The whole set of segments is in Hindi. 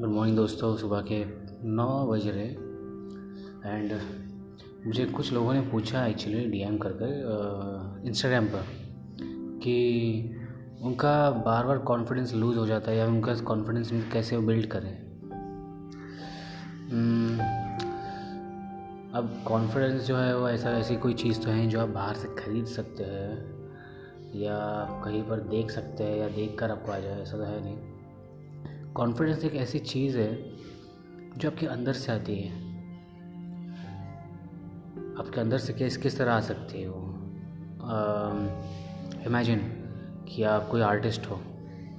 गुड मॉर्निंग दोस्तों सुबह के नौ बज रहे। एंड मुझे कुछ लोगों ने पूछा एक्चुअली डीएम कर कर इंस्टाग्राम पर कि उनका बार बार कॉन्फिडेंस लूज़ हो जाता है या उनका कॉन्फिडेंस कैसे बिल्ड करें? Hmm, अब कॉन्फिडेंस जो है वो ऐसा ऐसी कोई चीज़ तो है जो आप बाहर से ख़रीद सकते हैं या कहीं पर देख सकते हैं या देख कर आपको आ जाए ऐसा तो है नहीं। कॉन्फिडेंस एक ऐसी चीज़ है जो आपके अंदर से आती है। आपके अंदर से किस किस तरह आ सकती है वो? इमेजिन कि आप कोई आर्टिस्ट हो,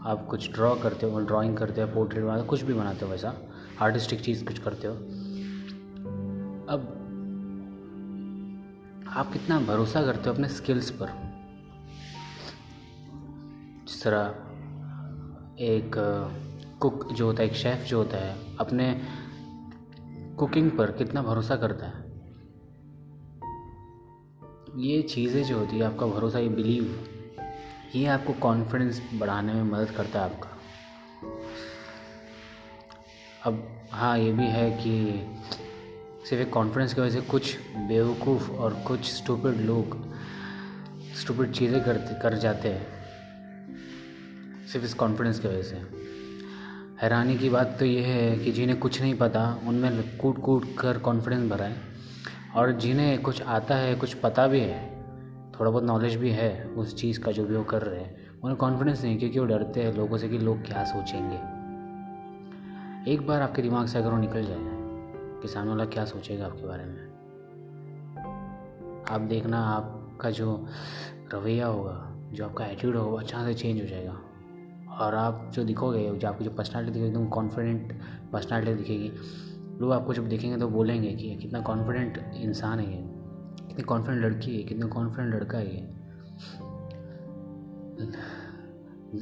आप कुछ ड्रॉ करते हो ड्राइंग करते हो पोर्ट्रेट बनाते हो, कुछ भी बनाते हो वैसा आर्टिस्टिक चीज़ कुछ करते हो। अब आप कितना भरोसा करते हो अपने स्किल्स पर? जिस तरह एक कुक जो होता है, एक शेफ़ जो होता है, अपने कुकिंग पर कितना भरोसा करता है? ये चीज़ें जो होती है, आपका भरोसा, ये बिलीव, ये आपको कॉन्फिडेंस बढ़ाने में मदद करता है आपका। अब हाँ ये भी है कि सिर्फ़ एक कॉन्फिडेंस की वजह से कुछ बेवकूफ़ और कुछ स्टूपिड लोग स्टूपिड चीज़ें करते, कर जाते हैं, सिर्फ़ इस कॉन्फिडेंस की वजह से। हैरानी की बात तो ये है कि जिन्हें कुछ नहीं पता, उनमें कूट कूट कर कॉन्फिडेंस भरा है। और जिन्हें कुछ आता है, कुछ पता भी है थोड़ा बहुत नॉलेज भी है, उस चीज़ का जो भी वो कर रहे हैं, उन्हें कॉन्फिडेंस नहीं क्योंकि वो डरते हैं लोगों से कि लोग क्या सोचेंगे। एक बार आपके दिमाग से अगर वो निकल जाए कि सामने वाला क्या सोचेगा आपके बारे में? आप देखना आपका जो रवैया होगा, जो आपका एटीट्यूड होगा अच्छा से चेंज हो जाएगा। और आप जो दिखोगे, जो आपकी जो पर्सनैलिटी दिखेगी, एकदम कॉन्फिडेंट पर्सनैलिटी दिखेगी। लोग आपको जब देखेंगे तो बोलेंगे कि कितना कॉन्फिडेंट इंसान है ये। कितनी कॉन्फिडेंट लड़की है, कितना कॉन्फिडेंट लड़का है ये।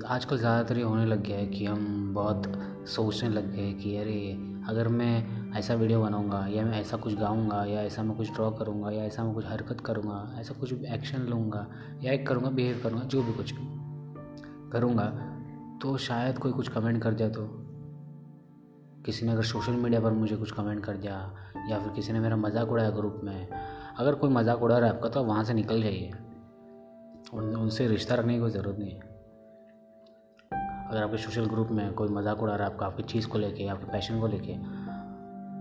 आजकल ज़्यादातर ये होने लग गया है कि हम बहुत सोचने लग गए कि अरे, अगर मैं ऐसा वीडियो बनाऊँगा, या मैं ऐसा कुछ गाऊँगा, या ऐसा मैं कुछ ड्रॉ करूँगा, या ऐसा मैं कुछ हरकत करूँगा, ऐसा कुछ एक्शन लूँगा, या एक करूँगा बिहेव करूँगा, जो भी कुछ करूँगा तो शायद कोई कुछ कमेंट कर दिया तो। किसी ने अगर सोशल मीडिया पर मुझे कुछ कमेंट कर दिया, या फिर किसी ने मेरा मज़ाक उड़ाया ग्रुप में, अगर कोई मज़ाक उड़ा रहा है आपका तो वहाँ से निकल जाइए। उन, उनसे रिश्ता रखने की कोई ज़रूरत नहीं है। अगर आपके सोशल ग्रुप में कोई मज़ाक उड़ा रहा है आपका, आपकी चीज़ को लेके, आपके पैशन को लेके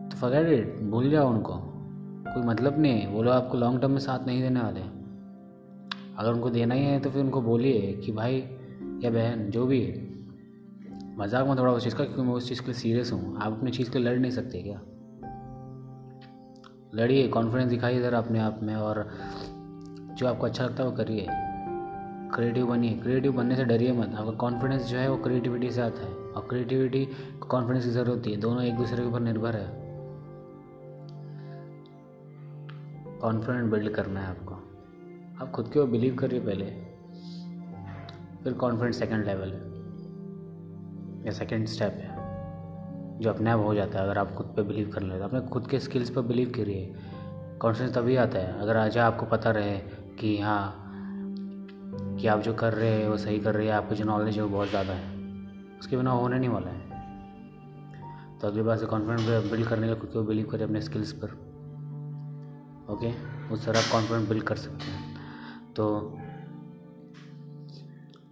तो फगैर भूल जाओ उनको। कोई मतलब नहीं है। वो लोग आपको लॉन्ग टर्म में साथ नहीं देने वाले अगर उनको देना ही है तो फिर उनको बोलिए कि भाई या बहन, जो भी है। मज़ाक में थोड़ा उस चीज़ का, क्योंकि मैं उस चीज़ के लिए सीरियस हूँ। आप अपनी चीज़ के लड़ नहीं सकते क्या? लड़िए कॉन्फिडेंस दिखाइए ज़रा अपने आप में और जो आपको अच्छा लगता है वो करिए। क्रिएटिव बनिए। क्रिएटिव बनने से डरिए मत। आपका कॉन्फिडेंस जो है वो क्रिएटिविटी से आता है। और क्रिएटिविटी कॉन्फिडेंस की ज़रूरत होती है। दोनों एक दूसरे के ऊपर निर्भर है। कॉन्फिडेंट बिल्ड करना है आपको। आप खुद के ऊपर बिलीव करिए पहले। फिर कॉन्फिडेंस सेकंड लेवल है। या सेकेंड स्टेप है। जो अपने आप हो जाता है, अगर आप खुद पे बिलीव कर लेते अपने खुद के स्किल्स पर बिलीव करिए कॉन्फिडेंस तभी आता है। अगर आज आपको पता रहे कि हाँ कि आप जो कर रहे हैं, वो सही कर रहे हैं, आपको जो नॉलेज है, वो बहुत ज़्यादा है। उसके बिना होने नहीं वाला है। तो अगली बार से कॉन्फिडेंस बिल्ड करने का खुद को बिलीव करें अपने स्किल्स पर। ओके उस तरह आप कॉन्फिडेंस बिल्ड कर सकते हैं। तो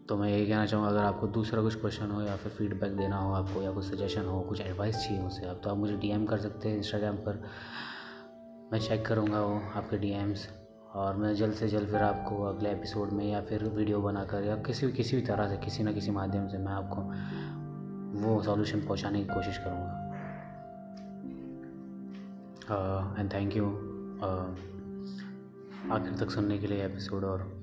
तो मैं यही कहना चाहूँगा, अगर आपको दूसरा कुछ क्वेश्चन हो या फिर फीडबैक देना हो आपको या कुछ सजेशन हो, कुछ एडवाइस चाहिए मुझसे आप तो आप मुझे डीएम कर सकते हैं इंस्टाग्राम पर। मैं चेक करूँगा वो आपके डीएम्स और मैं जल्द से जल्द फिर आपको अगले एपिसोड में या फिर वीडियो बनाकर या किसी किसी भी तरह से, किसी न किसी माध्यम से मैं आपको वो सॉल्यूशन पहुँचाने की कोशिश करूँगा। एंड थैंक यू आखिर तक सुनने के लिए एपिसोड और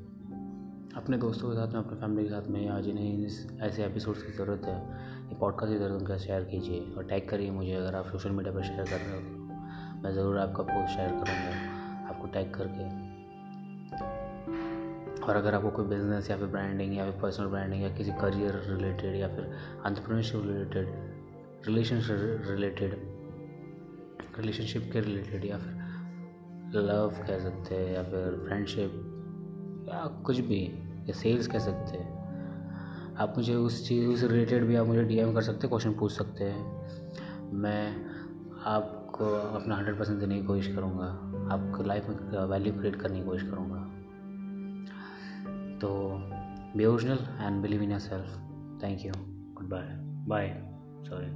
अपने दोस्तों के साथ में, अपने फैमिली के साथ में या जिन्हें ऐसे एपिसोड्स की ज़रूरत है। या पॉडकास्ट की ज़रूरत उनका शेयर कीजिए और टैग करिए मुझे अगर आप सोशल मीडिया पर शेयर कर रहे हो तो। मैं ज़रूर आपका पोस्ट शेयर करूँगा, आपको टैग करके। और अगर आपको कोई बिज़नेस या फिर ब्रांडिंग या फिर पर्सनल ब्रांडिंग या किसी करियर रिलेटेड या फिर entrepreneurship related relationship related relationship के रिलेटेड या फिर लव कह सकते हैं या फिर फ्रेंडशिप या कुछ भी, या सेल्स कह सकते हैं। आप मुझे उस चीज़ से रिलेटेड भी आप मुझे डीएम कर सकते हैं क्वेश्चन पूछ सकते हैं। मैं आपको अपना हंड्रेड परसेंट देने की कोशिश करूँगा। आपको लाइफ में वैल्यू क्रिएट करने की कोशिश करूँगा। तो be original and believe in your self thank you good bye bye sorry